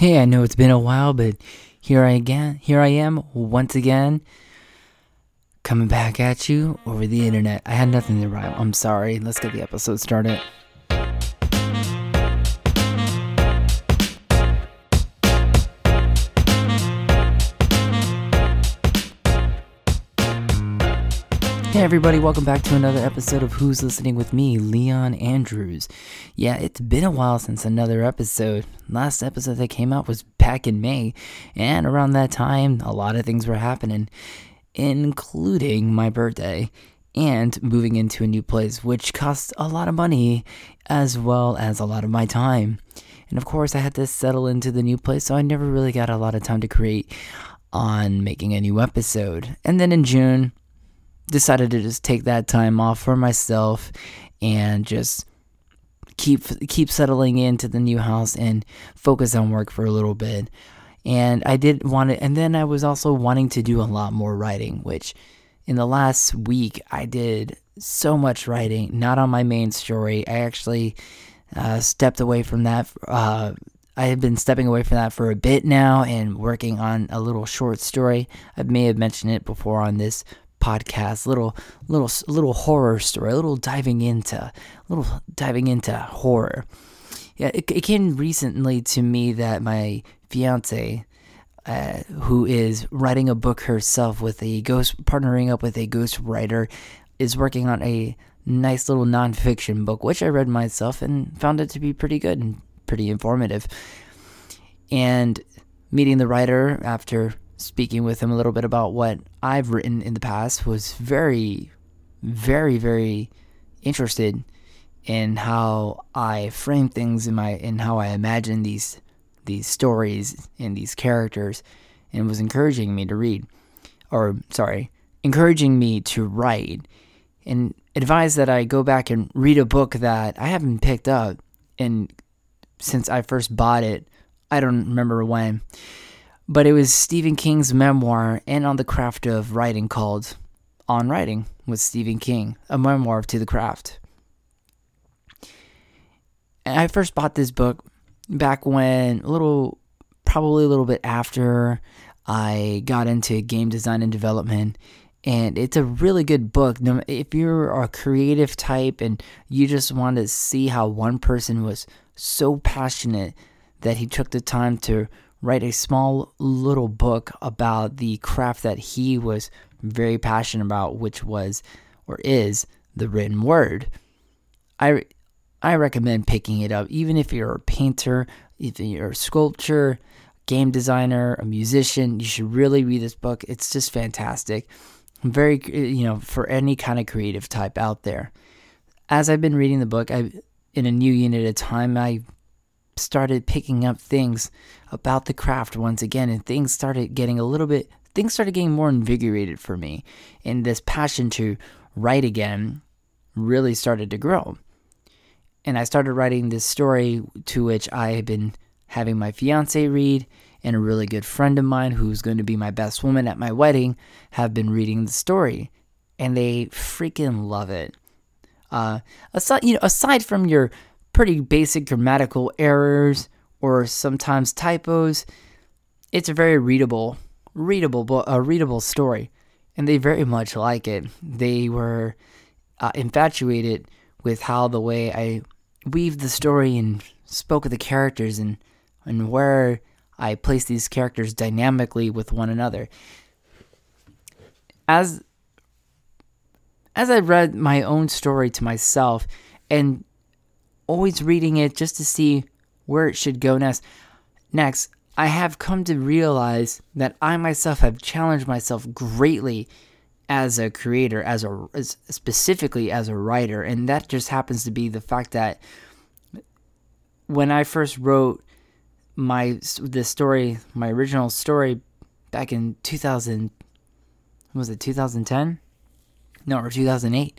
Hey, I know it's been a while, but here I again, here I am once again, coming back at you over the internet. I had nothing to write. I'm sorry. Let's get the episode started. Hey everybody, welcome back to another episode of Who's Listening with me, Leon Andrews. Yeah, it's been a while since another episode. Last episode that came out was back in May, and around that time, a lot of things were happening, including my birthday and moving into a new place, which cost a lot of money as well as a lot of my time. And of course, I had to settle into the new place, so I never really got a lot of time to create on making a new episode. And then in June, decided to just take that time off for myself and just keep keep settling into the new house and focus on work for a little bit. And I did want to and then I was also wanting to do a lot more writing, which in the last week I did so much writing, not on my main story. I actually uh, stepped away from that uh, I have been stepping away from that for a bit now and working on a little short story. I may have mentioned it before on this podcast, little little little horror story, a little diving into little diving into horror. Yeah, it, it came recently to me that my fiance, uh, who is writing a book herself with a ghost, partnering up with a ghost writer, is working on a nice little nonfiction book, which I read myself and found it to be pretty good and pretty informative. And meeting the writer after speaking with him a little bit about what I've written in the past was very, very, very interested in how I frame things in my in how I imagine these these stories and these characters and was encouraging me to read or sorry, encouraging me to write. And advised that I go back and read a book that I haven't picked up and since I first bought it, I don't remember when but it was Stephen King's memoir and on the craft of writing called On Writing with Stephen King, a memoir to the craft. And I first bought this book back when a little, probably a little bit after I got into game design and development. And it's a really good book. If you're a creative type and you just want to see how one person was so passionate that he took the time to write a small little book about the craft that he was very passionate about, which was or is the written word. I I recommend picking it up, even if you're a painter, if you're a sculptor, game designer, a musician. You should really read this book. It's just fantastic. Very, you know, for any kind of creative type out there. As I've been reading the book, I in a new unit at a time, I started picking up things about the craft once again, and things started getting a little bit, things started getting more invigorated for me. And this passion to write again really started to grow. And I started writing this story to which I had been having my fiance read, and a really good friend of mine who's going to be my best woman at my wedding have been reading the story. And they freaking love it. Uh, aside, you know, aside from your pretty basic grammatical errors or sometimes typos. It's a very readable, readable, a readable story, and they very much like it. They were uh, infatuated with how the way I weaved the story and spoke of the characters and and where I placed these characters dynamically with one another. As as I read my own story to myself and always reading it just to see where it should go next. Next, I have come to realize that I myself have challenged myself greatly as a creator, as a as specifically as a writer, and that just happens to be the fact that when I first wrote my the story, my original story back in 2000 was it 2010? No, or 2008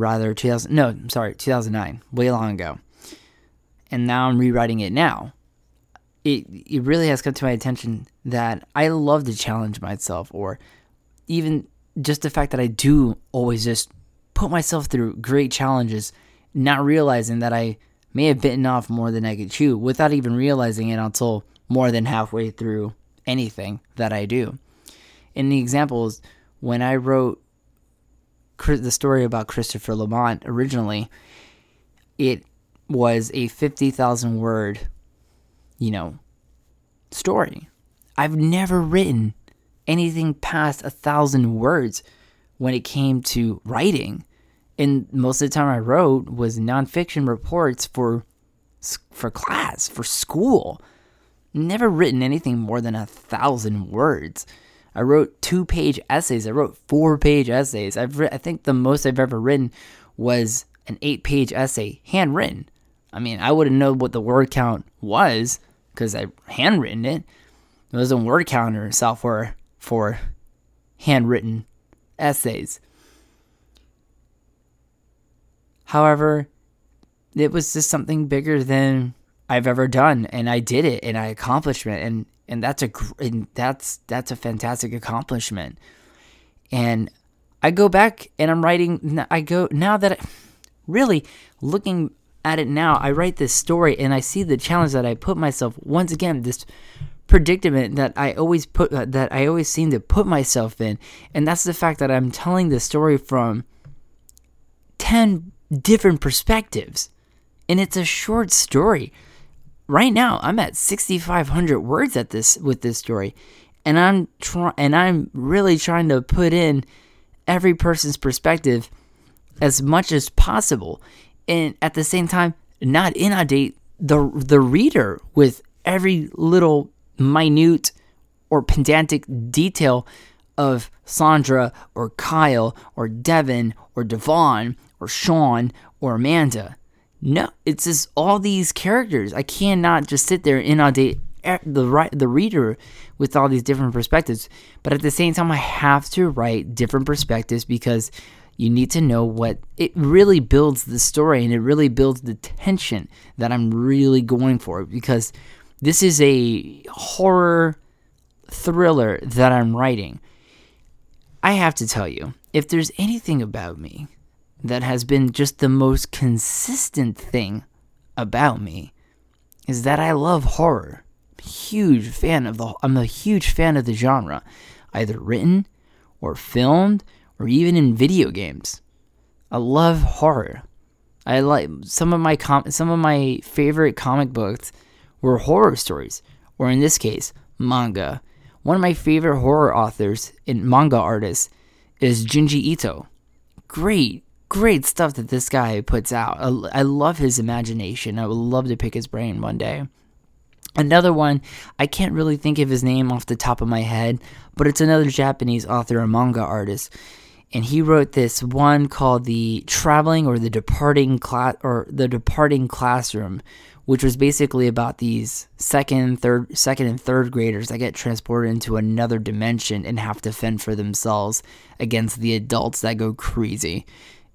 rather 2000 no i'm sorry 2009 way long ago and now i'm rewriting it now it, it really has come to my attention that i love to challenge myself or even just the fact that i do always just put myself through great challenges not realizing that i may have bitten off more than i could chew without even realizing it until more than halfway through anything that I do. In the examples, when I wrote the story about Christopher Lamont originally, it was a 50,000 word, you know, story. I've never written anything past a thousand words when it came to writing. And most of the time I wrote was nonfiction reports for for class, for school. Never written anything more than a thousand words. I wrote two page essays. I wrote four page essays. I've re- I think the most I've ever written was an eight page essay, handwritten. I mean, I wouldn't know what the word count was because I handwritten it. There was a word counter software for handwritten essays. However, it was just something bigger than I've ever done, and I did it, and I accomplished it, and and that's a and that's that's a fantastic accomplishment. And I go back and I'm writing. I go now that I, really looking at it now, I write this story and I see the challenge that I put myself once again. This predicament that I always put uh, that I always seem to put myself in, and that's the fact that I'm telling the story from ten different perspectives, and it's a short story right now I'm at 6500 words at this with this story and I'm and I'm really trying to put in every person's perspective as much as possible and at the same time not inundate the the reader with every little minute or pedantic detail of Sandra or Kyle or Devin or Devon or Sean or Amanda. No, it's just all these characters. I cannot just sit there and inundate the right the reader with all these different perspectives. But at the same time, I have to write different perspectives because you need to know what it really builds the story and it really builds the tension that I'm really going for because this is a horror thriller that I'm writing. I have to tell you, if there's anything about me that has been just the most consistent thing about me is that I love horror. Huge fan of the I'm a huge fan of the genre, either written or filmed or even in video games. I love horror. I like some of my com- some of my favorite comic books were horror stories, or in this case, manga. One of my favorite horror authors and manga artists is Junji Ito. Great, great stuff that this guy puts out. I, love his imagination. I would love to pick his brain one day. Another one, I can't really think of his name off the top of my head, but it's another Japanese author, a manga artist. And he wrote this one called The Traveling or the Departing Class or The Departing Classroom, which was basically about these second, third, second and third graders that get transported into another dimension and have to fend for themselves against the adults that go crazy.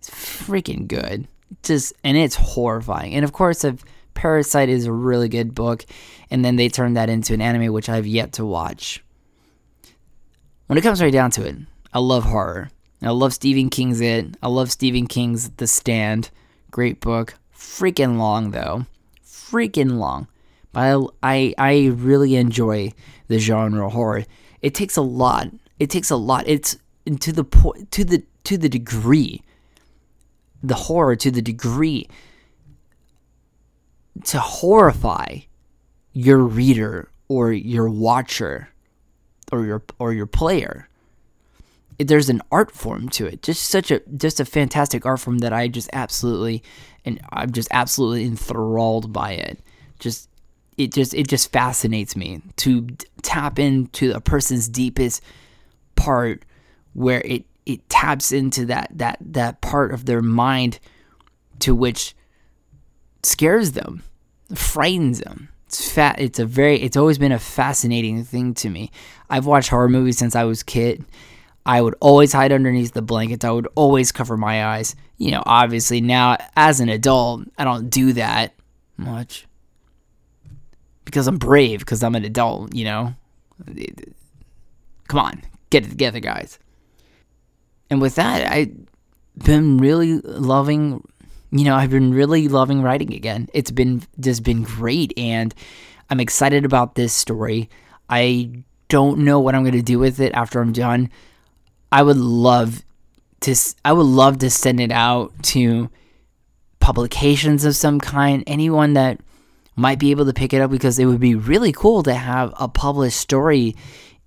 It's freaking good. Just and it's horrifying. And of course, if Parasite is a really good book, and then they turned that into an anime, which I've yet to watch. When it comes right down to it, I love horror. I love Stephen King's It. I love Stephen King's The Stand. Great book. Freaking long though. Freaking long. But I, I, I really enjoy the genre horror. It takes a lot. It takes a lot. It's to the point to the to the degree the horror to the degree to horrify your reader or your watcher or your or your player. There's an art form to it just such a just a fantastic art form that i just absolutely and i'm just absolutely enthralled by it. Just it just it just fascinates me to tap into a person's deepest part where it it taps into that that that part of their mind to which scares them, frightens them. It's fat. It's a very. It's always been a fascinating thing to me. I've watched horror movies since I was kid. I would always hide underneath the blankets. I would always cover my eyes. You know, obviously now as an adult, I don't do that much because I'm brave. Because I'm an adult. You know, come on, get it together, guys and with that, I've been really loving, you know, I've been really loving writing again. It's been just been great, and I'm excited about this story. I don't know what I'm going to do with it after I'm done. I would love to I would love to send it out to publications of some kind, anyone that might be able to pick it up because it would be really cool to have a published story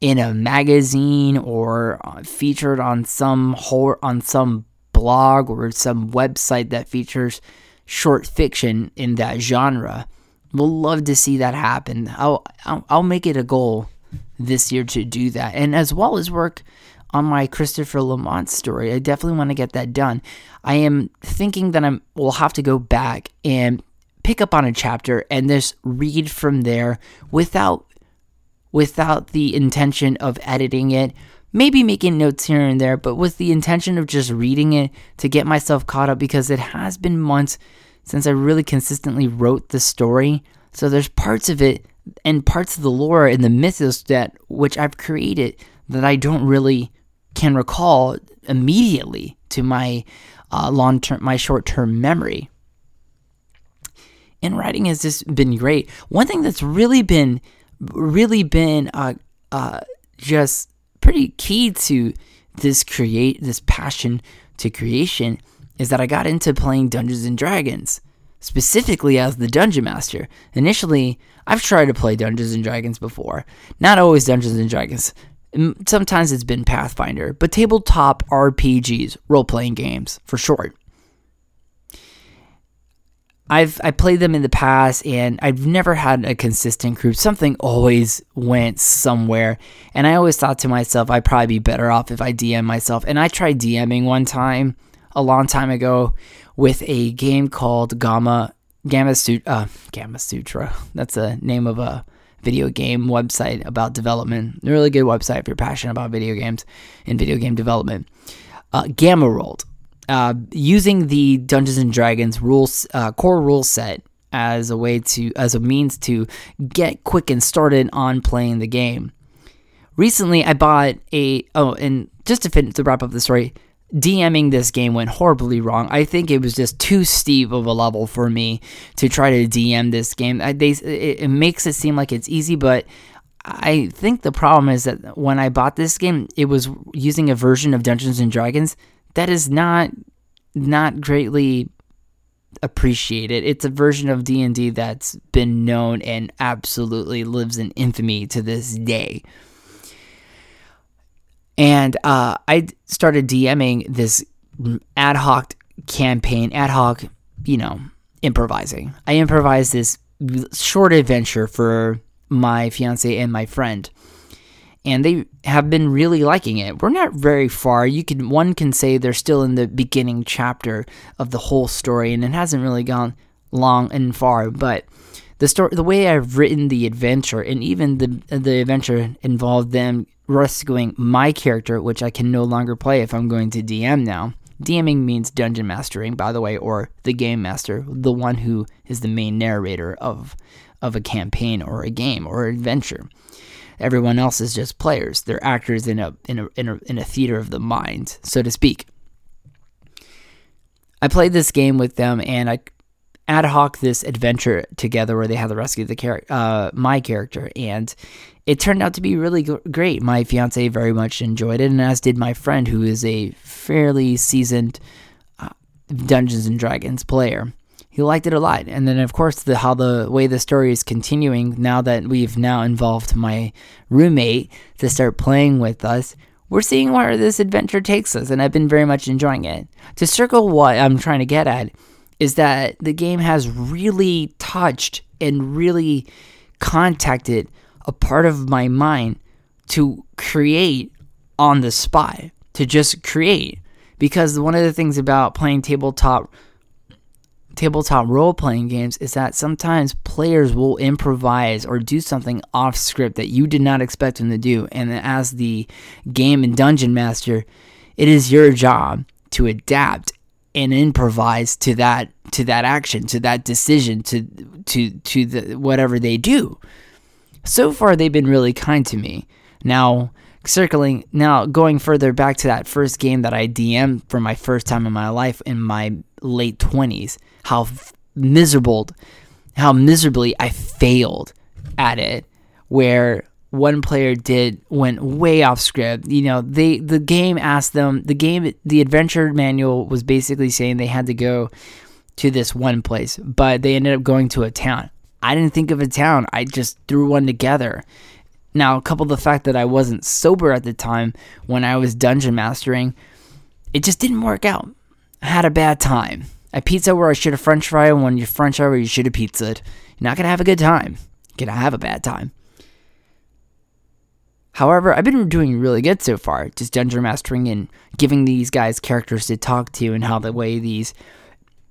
in a magazine or uh, featured on some whole, on some blog or some website that features short fiction in that genre. We'll love to see that happen. I'll, I'll, I'll make it a goal this year to do that, and as well as work on my Christopher Lamont story. I definitely want to get that done. I am thinking that I'm will have to go back and pick up on a chapter and just read from there without without the intention of editing it, maybe making notes here and there, but with the intention of just reading it to get myself caught up because it has been months since I really consistently wrote the story. So there's parts of it and parts of the lore and the mythos that which I've created that I don't really can recall immediately to my uh, long term, my short term memory. And writing has just been great. One thing that's really been, really been uh, uh, just pretty key to this create, this passion to creation is that I got into playing Dungeons and Dragons, specifically as the Dungeon Master. Initially, I've tried to play Dungeons and Dragons before, not always Dungeons and Dragons. Sometimes it's been Pathfinder, but tabletop RPGs, role playing games for short. I've I played them in the past and I've never had a consistent group. Something always went somewhere. And I always thought to myself I'd probably be better off if I DM myself. And I tried DMing one time a long time ago with a game called Gamma Gamasutra uh, Gamasutra. That's the name of a video game website about development. A really good website if you're passionate about video games and video game development. Uh, Gamma World uh, using the Dungeons and Dragons rules uh, core rule set as a way to as a means to get quick and started on playing the game. Recently, I bought a oh, and just to finish to wrap up the story, DMing this game went horribly wrong. I think it was just too steep of a level for me to try to DM this game. I, they, it, it makes it seem like it's easy, but I think the problem is that when I bought this game, it was using a version of Dungeons and Dragons that is not not greatly appreciated. It's a version of D&D that's been known and absolutely lives in infamy to this day. And uh, I started DMing this ad hoc campaign, ad hoc, you know, improvising. I improvised this short adventure for my fiance and my friend and they have been really liking it. We're not very far. You can one can say they're still in the beginning chapter of the whole story, and it hasn't really gone long and far. But the story, the way I've written the adventure, and even the the adventure involved them rescuing my character, which I can no longer play if I'm going to DM now. DMing means dungeon mastering, by the way, or the game master, the one who is the main narrator of of a campaign or a game or adventure. Everyone else is just players. They're actors in a in a in a, in a theater of the mind, so to speak. I played this game with them, and I ad hoc this adventure together where they had to rescue the char- uh, my character, and it turned out to be really g- great. My fiance very much enjoyed it, and as did my friend, who is a fairly seasoned uh, Dungeons and Dragons player he liked it a lot. And then of course the how the way the story is continuing now that we've now involved my roommate to start playing with us, we're seeing where this adventure takes us and I've been very much enjoying it. To circle what I'm trying to get at is that the game has really touched and really contacted a part of my mind to create on the spot, to just create. Because one of the things about playing tabletop tabletop role playing games is that sometimes players will improvise or do something off script that you did not expect them to do. And as the game and dungeon master, it is your job to adapt and improvise to that to that action, to that decision, to to to the whatever they do. So far they've been really kind to me. Now, circling now going further back to that first game that I DM'd for my first time in my life in my late 20s how miserable how miserably I failed at it where one player did went way off script. You know, they the game asked them the game the adventure manual was basically saying they had to go to this one place, but they ended up going to a town. I didn't think of a town. I just threw one together. Now, coupled the fact that I wasn't sober at the time when I was dungeon mastering, it just didn't work out. I had a bad time. I pizza where I should have french fry, and when you french fry where you should have pizzaed. You're not gonna have a good time. You're gonna have a bad time. However, I've been doing really good so far, just dungeon mastering and giving these guys characters to talk to and how the way these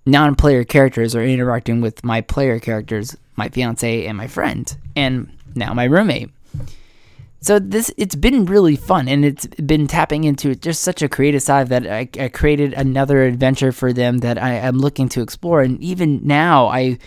non-player characters are interacting with my player characters, my fiance and my friend, and now my roommate. So this it's been really fun and it's been tapping into just such a creative side that I, I created another adventure for them that I am looking to explore and even now I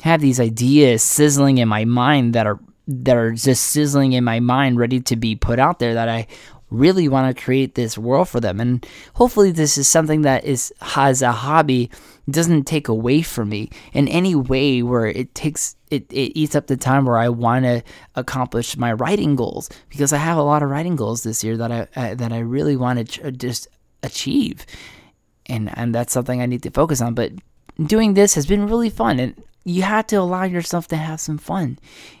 have these ideas sizzling in my mind that are that are just sizzling in my mind, ready to be put out there that I really want to create this world for them. And hopefully this is something that is has a hobby doesn't take away from me in any way where it takes it, it eats up the time where I want to accomplish my writing goals because I have a lot of writing goals this year that I uh, that I really want to ch- just achieve. And and that's something I need to focus on, but doing this has been really fun and you have to allow yourself to have some fun.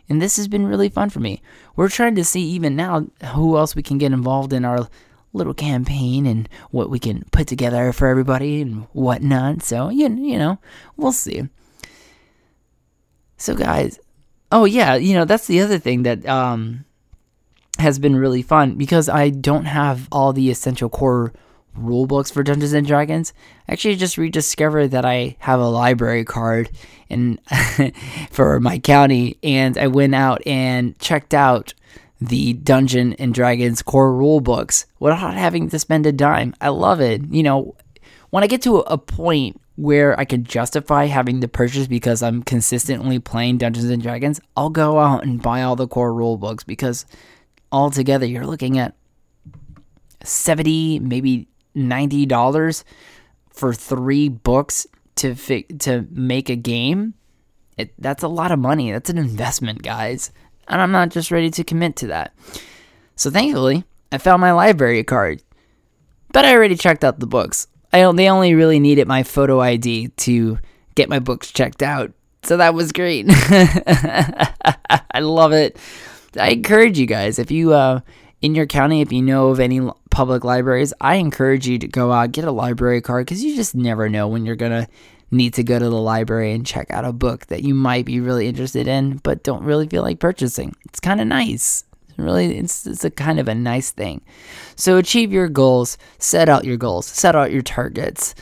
And this has been really fun for me. We're trying to see even now who else we can get involved in our little campaign and what we can put together for everybody and whatnot. So, you, you know, we'll see. So, guys, oh, yeah, you know, that's the other thing that um, has been really fun because I don't have all the essential core rule books for Dungeons and Dragons. I actually just rediscovered that I have a library card in for my county, and I went out and checked out the Dungeon and Dragons core rule books without having to spend a dime. I love it. You know, when I get to a point where I can justify having the purchase because I'm consistently playing Dungeons and Dragons, I'll go out and buy all the core rule books because altogether you're looking at 70 maybe $90 for 3 books to fi- to make a game. It, that's a lot of money. That's an investment, guys and I'm not just ready to commit to that. So thankfully, I found my library card. But I already checked out the books. I they only really needed my photo ID to get my books checked out. So that was great. I love it. I encourage you guys if you uh in your county if you know of any public libraries, I encourage you to go out get a library card cuz you just never know when you're going to need to go to the library and check out a book that you might be really interested in but don't really feel like purchasing. It's kind of nice. really it's, it's a kind of a nice thing. So achieve your goals, set out your goals, set out your targets.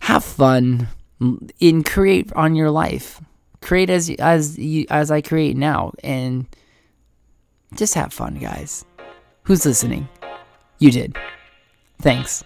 Have fun and create on your life. Create as as you, as I create now and just have fun, guys. Who's listening? You did. Thanks.